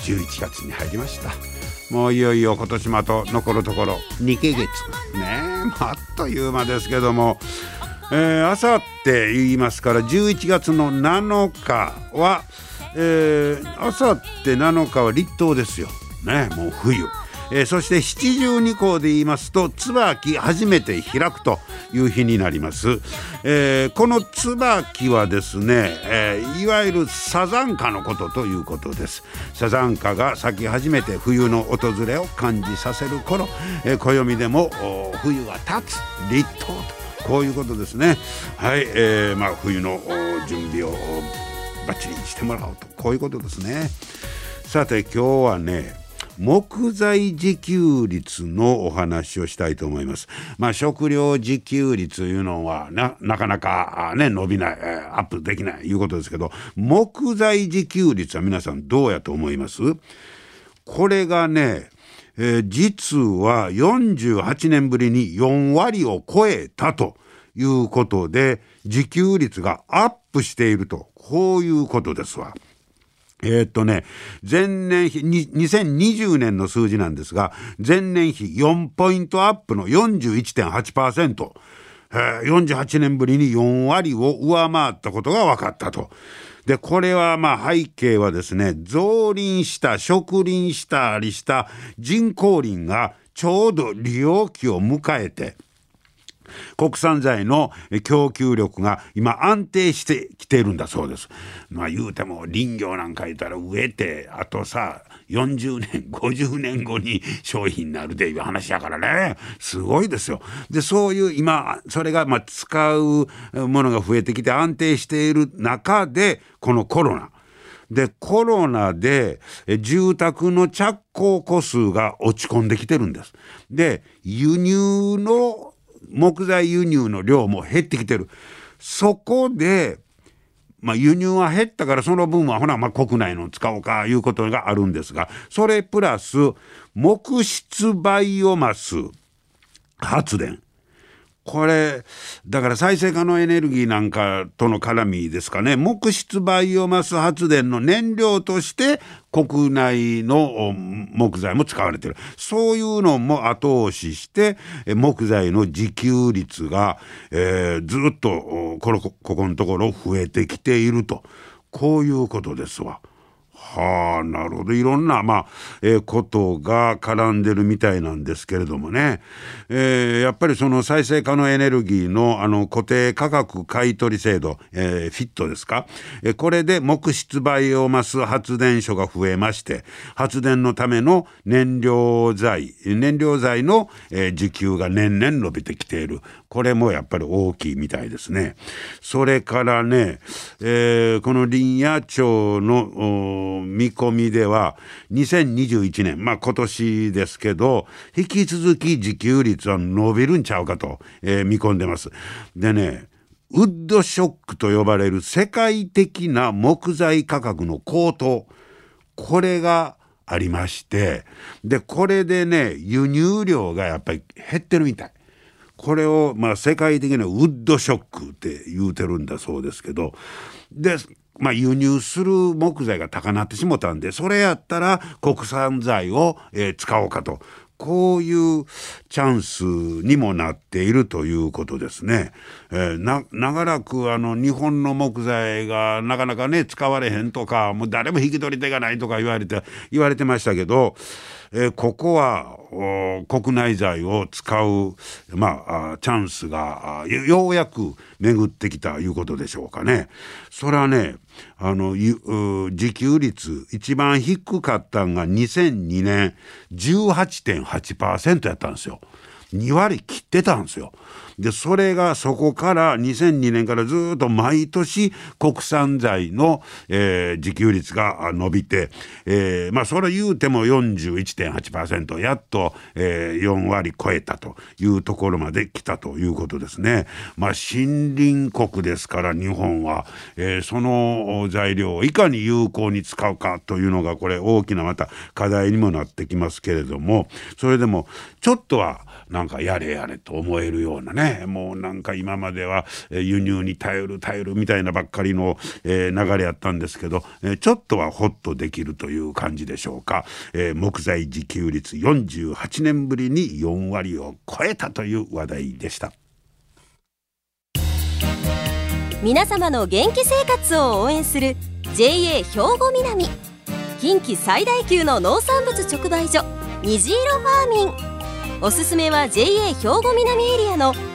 11月に入りました。もういよいよ今年もあと残るところ。2ヶ月。ねあっという間ですけども。えー、あさって言いますから11月の7日はえー、あさって7日は立冬ですよ。ねもう冬えー、そして七十二候で言いますと椿初めて開くという日になります、えー、この椿はですね、えー、いわゆるサザンカのことということです。サザンカが咲き始めて冬の訪れを感じさせる頃、えー、暦でも冬は経つ立冬とこういうことですね。はい、えー、まあ冬の準備をバッチリしてもらおうとこういうことですね。さて今日はね木材自給率のお話をしたいと思います。まあ、食料自給率というのはななかなかね伸びないアップできないいうことですけど木材自給率は皆さんどうやと思います？これがねえー、実は48年ぶりに4割を超えたということで自給率がアップしているとこういうことですわ。え、っとね、前年比、2020年の数字なんですが、前年比4ポイントアップの41.8%。48年ぶりに4割を上回ったことが分かったと。で、これはまあ背景はですね、増林した植林したりした人工林がちょうど利用期を迎えて、国産材の供給力が今安定してきているんだそうです。まあ言うても林業なんか言ったら植えてあとさ40年50年後に商品になるでいう話やからねすごいですよ。でそういう今それがま使うものが増えてきて安定している中でこのコロナ。でコロナで住宅の着工戸数が落ち込んできてるんです。で輸入の木材輸入の量も減ってきてる。そこで、まあ、輸入は減ったからその分はほな、まあ、国内の使おうかいうことがあるんですがそれプラス木質バイオマス発電これだから再生可能エネルギーなんかとの絡みですかね。木質バイオマス発電の燃料として国内の木材も使われてる。そういうのも後押しして木材の自給率が、えー、ずっとこのここのところ増えてきていると。こういうことですわ。はあなるほど。いろんな、まあえー、ことが絡んでるみたいなんですけれどもね、えー、やっぱりその再生可能エネルギーのあの固定価格買取制度、えー、フィットですか、え、これで木質バイオマス発電所が増えまして発電のための燃料材燃料材の、え、需給が年々伸びてきている。これもやっぱり大きいみたいですね。それからね、えー、この林野庁の見込みでは2021年まあ今年ですけど引き続き自給率は伸びるんちゃうかと、えー、見込んでます。でねウッドショックと呼ばれる世界的な木材価格の高騰これがありましてでこれでね輸入量がやっぱり減ってるみたい。これをまあ世界的なウッドショックって言うてるんだそうですけどでまあ、輸入する木材が高鳴ってしもたんでそれやったら国産材を、えー、使おうかと。こういうチャンスにもなっているということですね。えー、長らくあの日本の木材がなかなかね使われへんとかもう誰も引き取り手がないとか言われて言われてましたけどえー、ここは国内材を使う、まあ、チャンスがようやく巡ってきたいうことでしょうかね。それはねあの自給率一番低かったんが2002年18.8%やったんですよ。2割切ってたんですよ。でそれがそこから2002年からずっと毎年国産材の、えー、自給率が伸びて、えー、まあそれ言うても41.8%やっと、えー、4割超えたというところまで来たということですね。まあ森林国ですから日本は、えー、その材料をいかに有効に使うかというのがこれ大きなまた課題にもなってきますけれどもそれでもちょっとはなんかやれやれと思えるようなねもうなんか今までは輸入に頼る頼るみたいなばっかりの、流れやったんですけど、ちょっとはホッとできるという感じでしょうか、木材自給率48年ぶりに4割を超えたという話題でした。皆様の元気生活を応援する JA 兵庫南。近畿最大級の農産物直売所虹色ファーミン。おすすめは JA 兵庫南エリアの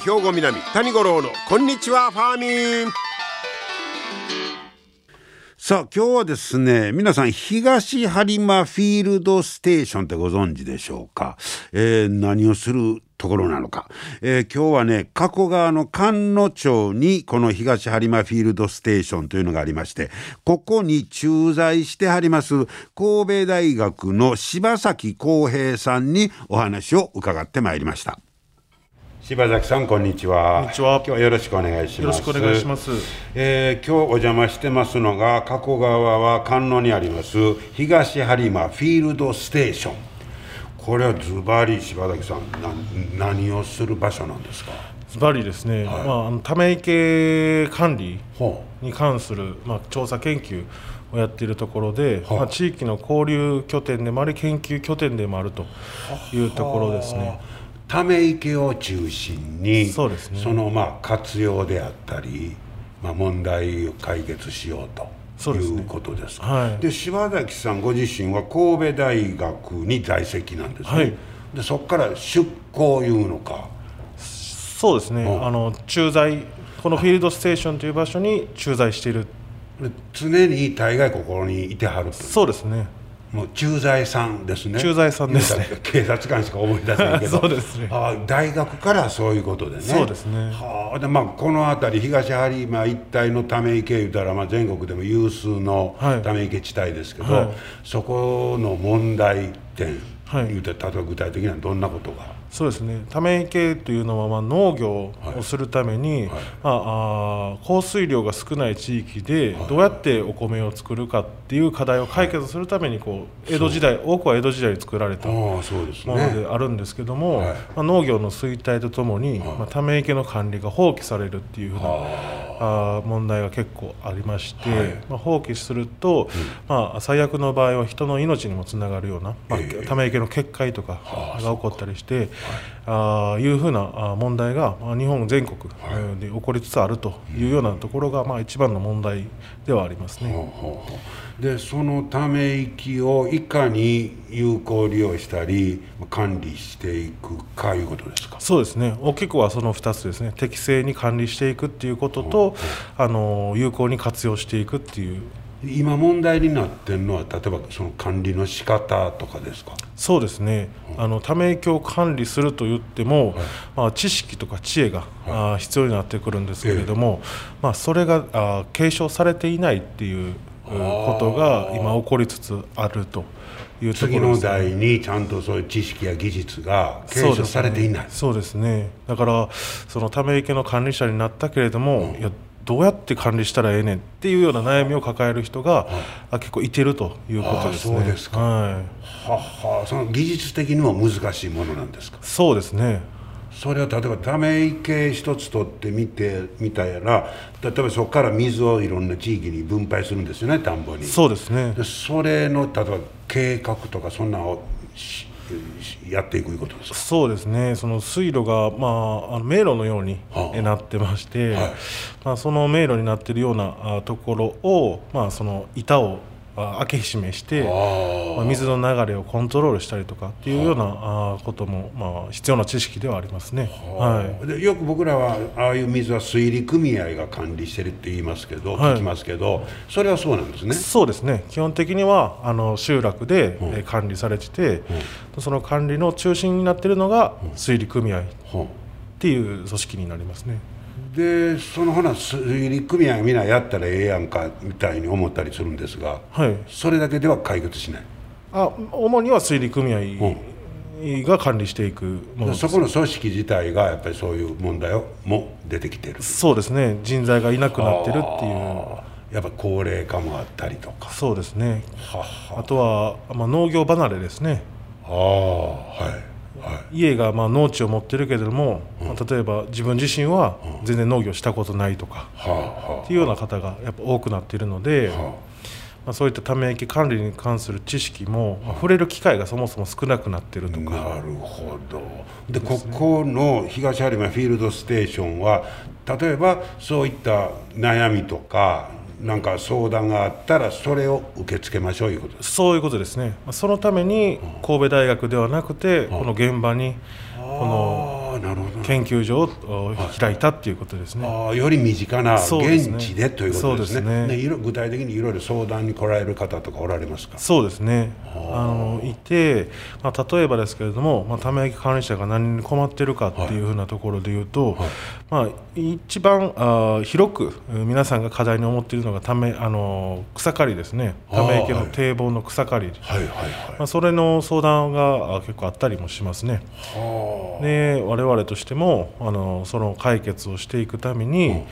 兵庫南谷五郎のこんにちはファーミン。さあ今日はですね皆さん東播磨フィールドステーションってご存知でしょうか、えー、何をするところなのか、えー、今日はね加古川の菅野町にこの東播磨フィールドステーションというのがありましてここに駐在してはります神戸大学の柴崎康平さんにお話を伺ってまいりました。柴崎さんこんにちは。こんにちは。今日はよろしくお願いします。よろしくお願いします。えー、今日お邪魔してますのが加古川は観音にあります東播磨フィールドステーション。これはズバリ柴崎さんな何をする場所なんですか？ズバリですね。はい、まああのため池管理に関するまあ調査研究。をやっているところで、はあ、まあ、地域の交流拠点でもあり研究拠点でもあるというところですね。はあため池を中心にそね、そのまあ活用であったり、まあ、問題を解決しようと。そういうことですか。はい、で柴崎さんご自身は神戸大学に在籍なんですね。はい、でそこから出向いうのか。そうですね。うん、あの駐在このフィールドステーションという場所に駐在している。常に大概ここにいてはるそうですね。もう駐在さんですね。駐在さんですね。警察官しか思い出せないけど。そうですね。あ大学からそういうことでね。そうですね。はあでまあこの辺り東播磨一帯のため池言うたら、まあ、全国でも有数のため池地帯ですけど、はいはい、そこの問題点、はい、言うて例えば具体的にはどんなことがそうですね。ため池というのはまあ農業をするために、はい。はい、まあ、あ降水量が少ない地域でどうやってお米を作るかっていう課題を解決するためにこう江戸時代多くは江戸時代に作られたものであるんですけども、はい、まあ、農業の衰退とともに、まあ、ため池の管理が放棄されるっていうふうなあ問題が結構ありまして、まあ、放棄すると、うん、まあ、最悪の場合は人の命にもつながるような、まあ、ため池の決壊とかが起こったりして。あいうふうな問題が日本全国で起こりつつあるというようなところが、まあ、一番の問題ではありますね。でそのため息をいかに有効利用したり管理していくかいうことですか？そうですね。大きくはその2つですね。適正に管理していくっていうことと、あの有効に活用していくっていう今問題になってるのは例えばその管理の仕方とかですか？そうですね、うん、あのため池を管理すると言っても、はい、まあ、知識とか知恵が、はい、必要になってくるんですけれども、えまあ、それがあ継承されていないっていうことが今起こりつつあると。いうところ次の代にちゃんとそういう知識や技術が継承されていない。そうですね。だからそのため池の管理者になったけれども、うん、どうやって管理したらええねんっていうような悩みを抱える人が、はい、結構いてるということですね。そうですか。はい。ははその技術的にも難しいものなんですか？そうですね。それは例えばため池一つ取ってみてみたら例えばそこから水をいろんな地域に分配するんですよね田んぼにそうですねでそれの例えば計画とかそんなのをやっていくいうことですか？そうですね。その水路が、まあ、あの迷路のようになってまして、はい。まあ、その迷路になっているようなあところを、まあ、その板をあ開け閉めして、まあ、水の流れをコントロールしたりとかっていうようなあ。ことも、まあ、必要な知識ではありますね。はい。でよく僕らはああいう水は水利組合が管理してるって言いますけど、はい。聞きますけどそれはそうなんですね。そうですね。基本的にはあの集落で、えー管理されてて、その管理の中心になっているのが水利組合っはていう組織になりますね。あでそのほな水利組合みんなやったらええやんかみたいに思ったりするんですがはい、それだけでは解決しない。あ主には水利組合が管理していくものそこの組織自体がやっぱりそういう問題をも出てきてる。そうですね。人材がいなくなってるっていう。やっぱ高齢化もあったりとか。そうですね。あとは、まあ、農業離れですね。ああはいはい家がまあ農地を持ってるけれども、まあ例えば自分自身は全然農業したことないとかはあっていうような方がやっぱ多くなっているので、まあ、そういったため池管理に関する知識も、まあ触れる機会がそもそも少なくなっているとか、なるほど。でここの東有馬フィールドステーションは例えばそういった悩みとかなんか相談があったらそれを受け付けましょういうことです。そういうことですね、まあそのために神戸大学ではなくて、この現場にこの研究所を開いたっていうことですね。ああより身近な現地でということですね。ですね。具体的にいろいろ相談に来られる方とかおられますか？そうですね。あのいて、まあ、例えばですけれども、まあ、ため池管理者が何に困っているかっていうふうなところで言うと、まあ、一番あー広くうん皆さんが課題に思っているのがためあの草刈りですね。ため池の堤防の草刈り、はいはいはい。まあ、それの相談があ結構あったりもしますね。で我々としてもあのその解決をしていくために、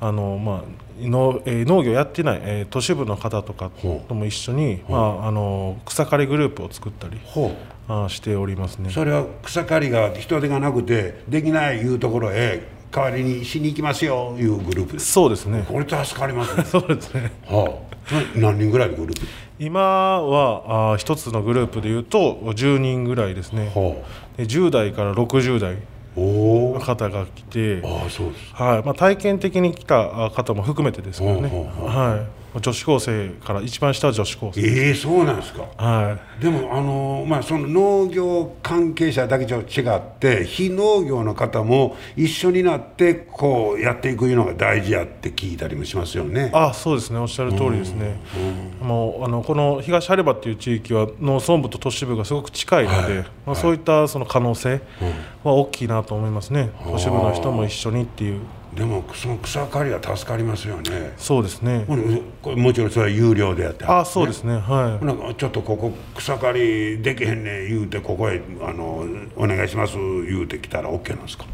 あのまあ農えー農業やってない、えー都市部の方とかとも一緒に、まあ、あの草刈りグループを作ったりほう。あしておりますね。それは草刈りが人手がなくてできないいうところへ代わりにしに行きますよいうグループです。そうですね。これ助かりますね。そうですね。はあ、何人ぐらいのグループ？今はあ一つのグループでいうと10人ぐらいですね。はで10代から60代の方が来て、ああそうです。はい。まあ、体験的に来たあ方も含めてですけどね、ほうほうはい、女子高生から一番下は女子高生、ええそうなんですか。はい、でもあのまあその農業関係者だけと違って非農業の方も一緒になってこうやっていくのが大事やって聞いたりもしますよね。あそうですね。おっしゃる通りですね、もうあのこの東播磨っていう地域は農村部と都市部がすごく近いので、まあ、そういったその可能性は大きいなと思いますね、都市部の人も一緒にっていう、でもその草刈りは助かりますよね。そうですね、もちろんそれは有料でやってあそうですね、はい。なんかちょっとここ草刈りできへんねん言うてここへあのお願いします言うてきたら OK なんですか？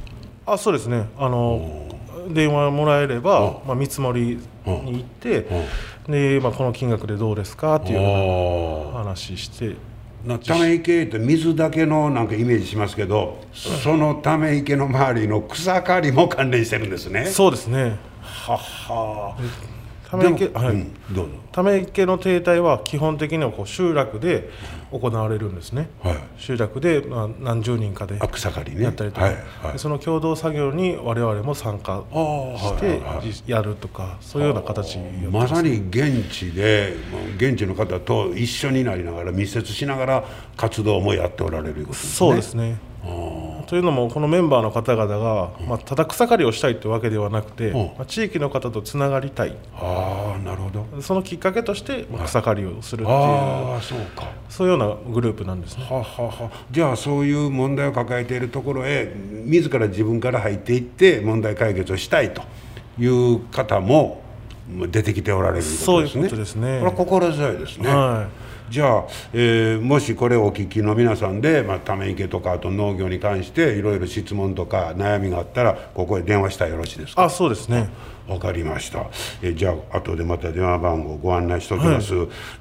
あそうですね。あの電話もらえれば、まあ、見積もりに行って、でまあ、この金額でどうですか？っていう話して。なため池って水だけのなんかイメージしますけど、そのため池の周りの草刈りも関連してるんですね。そうですね。ははため池はい。うん。どうぞ。ため池の停滞は基本的にはこう集落で行われるんですね、はい。集落で、まあ、何十人かであ草刈りね。やったりとか、はい。はい。でその共同作業に我々も参加してやるとかそういうような形まさに現地で現地の方と一緒になりながら密接しながら活動もやっておられるいうことですね。そうですね。というのもこのメンバーの方々が、まあ、ただ草刈りをしたいというわけではなくて、うんまあ、地域の方とつながりたいああなるほど。そのきっかけとして、まあ、草刈りをするっていう、ああそうか。そういうようなグループなんですね。はははじゃあそういう問題を抱えているところへ自ら自分から入っていって問題解決をしたいという方も出てきておられるね。そういうことですねこれは心強いですね。はじゃあ、えーもしこれをお聞きの皆さんで、まあ、ため池とかあと農業に関していろいろ質問とか悩みがあったらここへ電話したらよろしいですか？あそうですね。わかりました。えじゃあ後でまた電話番号ご案内しておきます。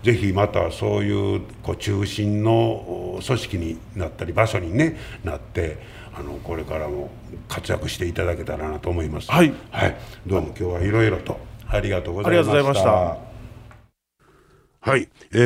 ぜひまたそういうこう中心のお組織になったり場所にねなってあのこれからも活躍していただけたらなと思います。はいはい。どうも今日はいろいろとありがとうございました。ありがとうございましたはい、え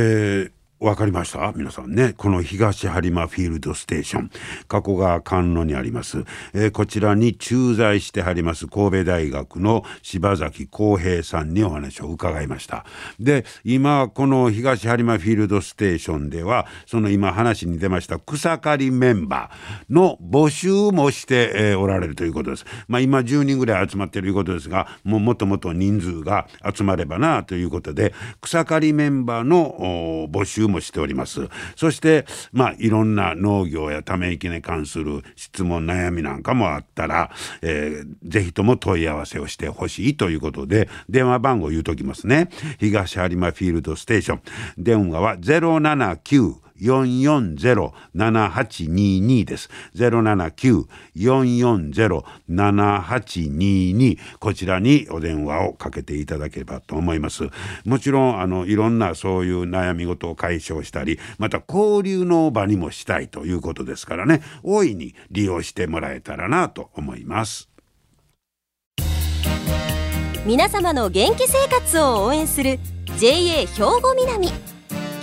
ーわかりました？皆さんね。この東播磨フィールドステーション、加古川甘露にあります。えー、こちらに駐在してはります神戸大学の柴崎康平さんにお話を伺いました。で、今、この東播磨フィールドステーションでは、その今話に出ました草刈りメンバーの募集もして、えー、おられるということです。まあ今10人ぐらい集まっているということですが、もうもっともっと人数が集まればなということで、草刈りメンバーの募集もしております。そしてまあいろんな農業やため池に関する質問悩みなんかもあったら、えー、ぜひとも問い合わせをしてほしいということで電話番号言うときますね。東播磨フィールドステーション。電話は079 440-7822です。079-440-7822こちらにお電話をかけていただければと思います。もちろん、あの、いろんなそういう悩み事を解消したり、また交流の場にもしたいということですからね、大いに利用してもらえたらなと思います。皆様の元気生活を応援する JA 兵庫南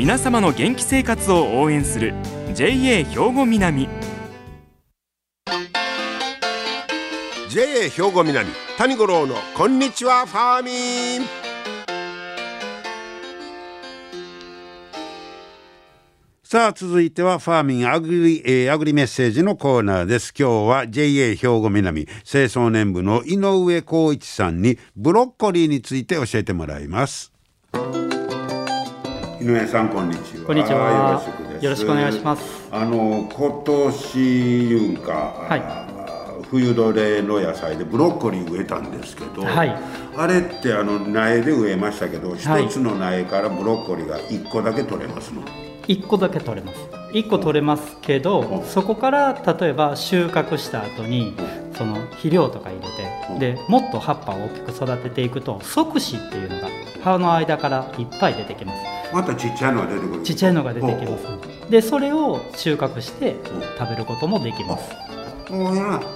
皆様の元気生活を応援する JA 兵庫南。JA 兵庫南谷五郎のこんにちはファーミン。さあ続いてはファーミンアグリ、えー、アグリメッセージのコーナーです。今日は JA 兵庫南清掃年部の井上光一さんにブロッコリーについて教えてもらいます井上さんこんにちは。こんにちは。よろしくお願いします。あの今年いうか、はい、冬どれの野菜でブロッコリー植えたんですけど、はい、あれってあの苗で植えましたけど、一、はい、つの苗からブロッコリーが一個だけ取れますの？一個だけ取れます。一個取れますけど、そこから例えば収穫した後に、その肥料とか入れて、でもっと葉っぱを大きく育てていくと即死っていうのが葉の間からいっぱい出てきます。またちっちゃいのが出てくる。ちっちゃいのが出てきます。でそれを収穫して食べることもできます。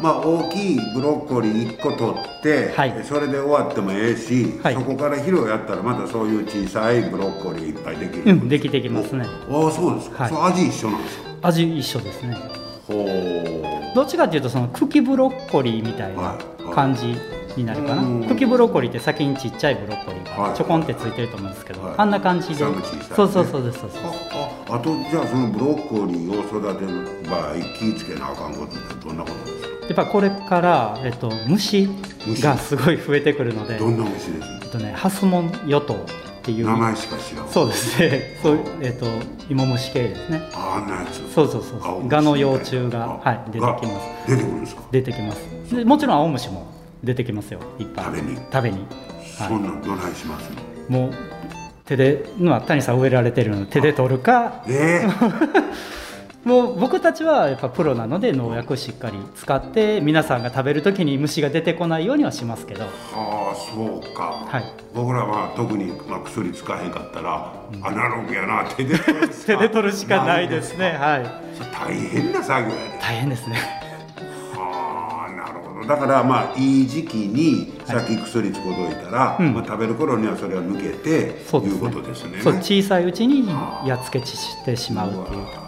まあ大きいブロッコリー1個取って、はい、それで終わってもええし、はい、そこから肥料やったらまたそういう小さいブロッコリーいっぱいできる、うん、できてきますね。ああそうですか、はい、味一緒なんですか？味一緒ですね。ほう。どっちかっていうとその茎ブロッコリーみたいな感じになるかな。茎ブロッコリーって先にちっちゃいブロッコリーがちょこんってついてると思うんですけど、はい、あんな感じで、そうそうそうですそう。ですあとじゃあそのブロッコリーを育てる場合気ぃつけなあかんことってどんなことですか？やっぱこれから、えっと、虫がすごい増えてくるのでどんな虫です？えっとねハスモンヨトウっていう名前しか知らん。そうですね。そうえっと芋虫系ですね。あんなやつそうそうそうガの幼虫がはい出てきます。出てくるんですか？出てきます。でもちろん青虫も出てきますよいっぱい。食べに。食べに、はい、そんなんどないしますもう手でまあ谷さん植えられてるので手で取るか。ええ。ー もう僕たちはやっぱプロなので農薬しっかり使って皆さんが食べる時に虫が出てこないようにはしますけど。はあそうか、はい、僕らは特に、まあ、薬使えへんかったら、うん、アナログやな手で取る 手で取るしかないですね。はい。大変な作業やね大変ですねだからまあいい時期に先薬つこどいたら、はいまあ、食べる頃にはそれは抜けて、いうことですね。そう小さいうちにやっつけしてしまうっていう。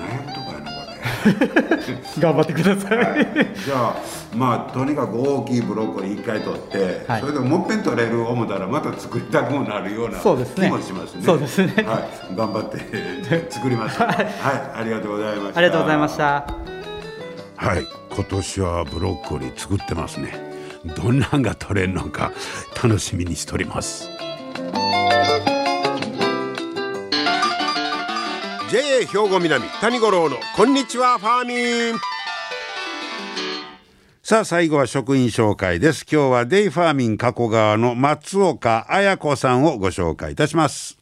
悩むとこやなこれ。頑張ってください、はい、じゃあまあとにかく大きいブロッコリー1回取って、はい、それでもっぺん取れる思ったらまた作りたくもなるような気もしますね。そうですね。はい、頑張って作ります はい、ありがとうございました。ありがとうございました。はい今年はブロッコリー作ってますね。どんなんが取れるのか楽しみにしております。JA 兵庫南谷五郎のこんにちはファーミン。さあ最後は職員紹介です。今日はデイファーミン加古川の松岡綾子さんをご紹介いたします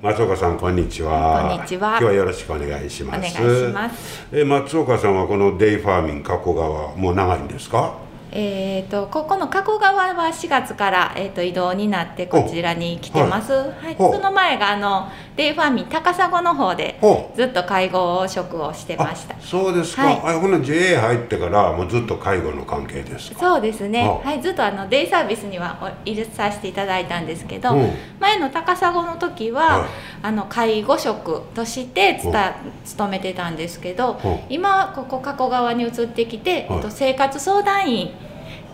松岡さんこんにちは。こんにちは。今日はよろしくお願いします。お願いします。え松岡さんはこのデイファーミン加古川もう長いんですか？えー、とここの加古川は4月から、えー、と移動になってこちらに来てます、はい。ほう。その前があのデイファーミン高砂の方でずっと介護職をしてました。あそうですか、はい。あほな JA 入ってからもうずっと介護の関係ですか？そうですね、あはい、ずっとあのデイサービスにはお入れさせていただいたんですけど、うん。前の高砂の時は、はい。あの介護職としてつうんた勤めてたんですけど、う。ん今ここ加古川に移ってきて、はい。えっと、生活相談員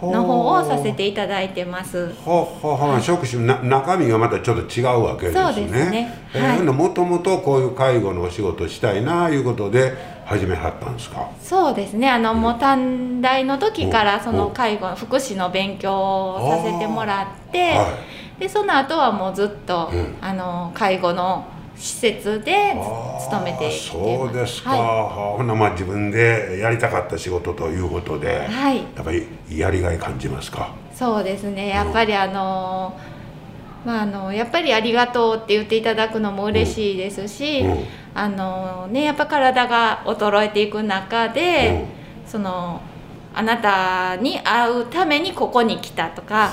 の方をさせていただいてます。ははは、職種な中身がまたちょっと違うわけですね。そうですね。えはい。ーもともとこういう介護のお仕事したいないうことで始めはったんですか？そうですね。あのもう短大の時からそうんの介護福祉の勉強をさせてもらって、はでその後はもうずっと、うん。あの介護の施設でつ勤めてそうですか。ははほなまあ自分でやりたかった仕事ということで、い、はい、やっぱりやりがい感じますか？そうですね。やっぱりあのまああのやっぱりありがとうって言っていただくのも嬉しいですし、うん。あのねやっぱ体が衰えていく中で、そのあなたに会うためにここに来たとか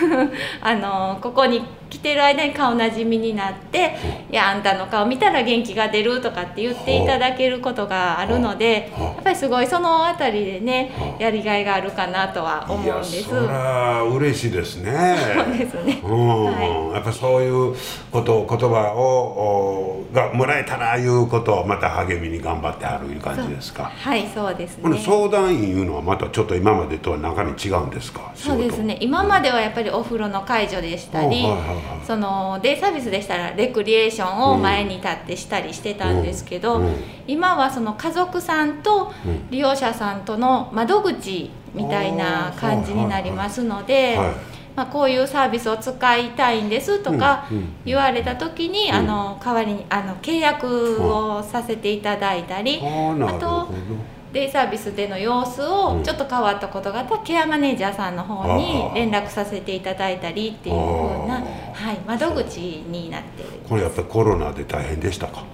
あのここに来てる間に顔なじみになって「いやあんたの顔見たら元気が出る」とかって言っていただけることがあるのではあやっぱりすごいそのあたりでねはあやりがいがあるかなとは思うんいやです。そりゃ嬉しいですね。そうですね。うん。はやっぱそういうこと言葉をおがもらえたらいうことをまた励みに頑張ってあるいう感じですか？はいそうですね。相談員いうのはまたちょっと今までとは中身違うんですか？そうですね。今まではやっぱりお風呂の介助でしたり、はいはいはいそのデイサービスでしたらレクリエーションを前に立ってしたりしてたんですけど、今はその家族さんとうん。利用者さんとの窓口みたいな感じになりますので。はい。まあ、こういうサービスを使いたいんですとか言われた時に、あの代わりにあの契約をさせていただいたり、あと。デイサービスでの様子をうん。ちょっと変わったことがあったらケアマネージャーさんの方に連絡させていただいたりっていう風な、あはい、窓口になっているこれやっぱりコロナで大変でしたか？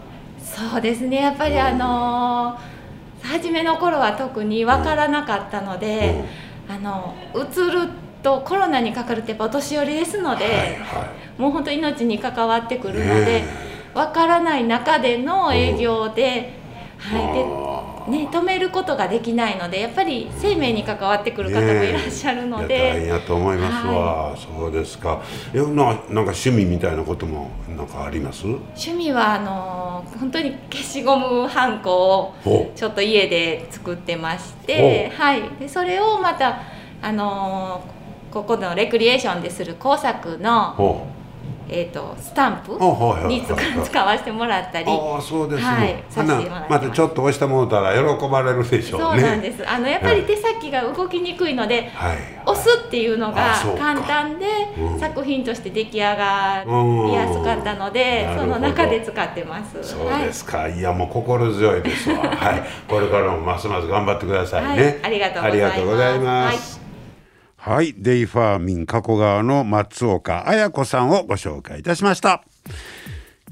そうですね。やっぱりあのー初めの頃は特に分からなかったので、あのうつるとコロナにかかるってやっぱお年寄りですので、はいはい。もう本当命に関わってくるのねで分からない中での営業で,、はい、あでね、止めることができないのでやっぱり生命に関わってくる方もいらっしゃるのいや大変で、やと思いますわ、そうですか。えななんか趣味みたいなこともなんかあります？趣味はあの本当に消しゴムはんこをほちょっと家で作ってまして、はい、でそれをまたあのここのレクリエーションでする工作うの、ほえー、とスタンプうはいはいに使使わせてもらったり。ああそうですね、はいさせてもらってまたちょっと押してもらったら喜ばれるでしょそううねなんです。あのやっぱり手先が動きにくいので、はい。押すっていうのが簡単でうん。作品として出来上がうんりやすかったので、そなるほど。の中で使ってます。そうですか、い、やもう心強いですわ。はい。これからもますます頑張ってくださいね、はい。ありがとうございますはい、デイファーミン加古川の松岡綾子さんをご紹介いたしました。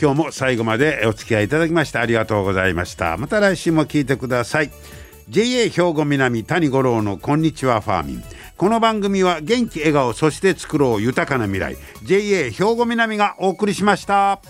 今日も最後までお付き合いいただきましてありがとうございました。また来週も聞いてください。JA 兵庫南谷五郎のこんにちはファーミン。この番組は元気笑顔そして作ろう豊かな未来。JA 兵庫南がお送りしました。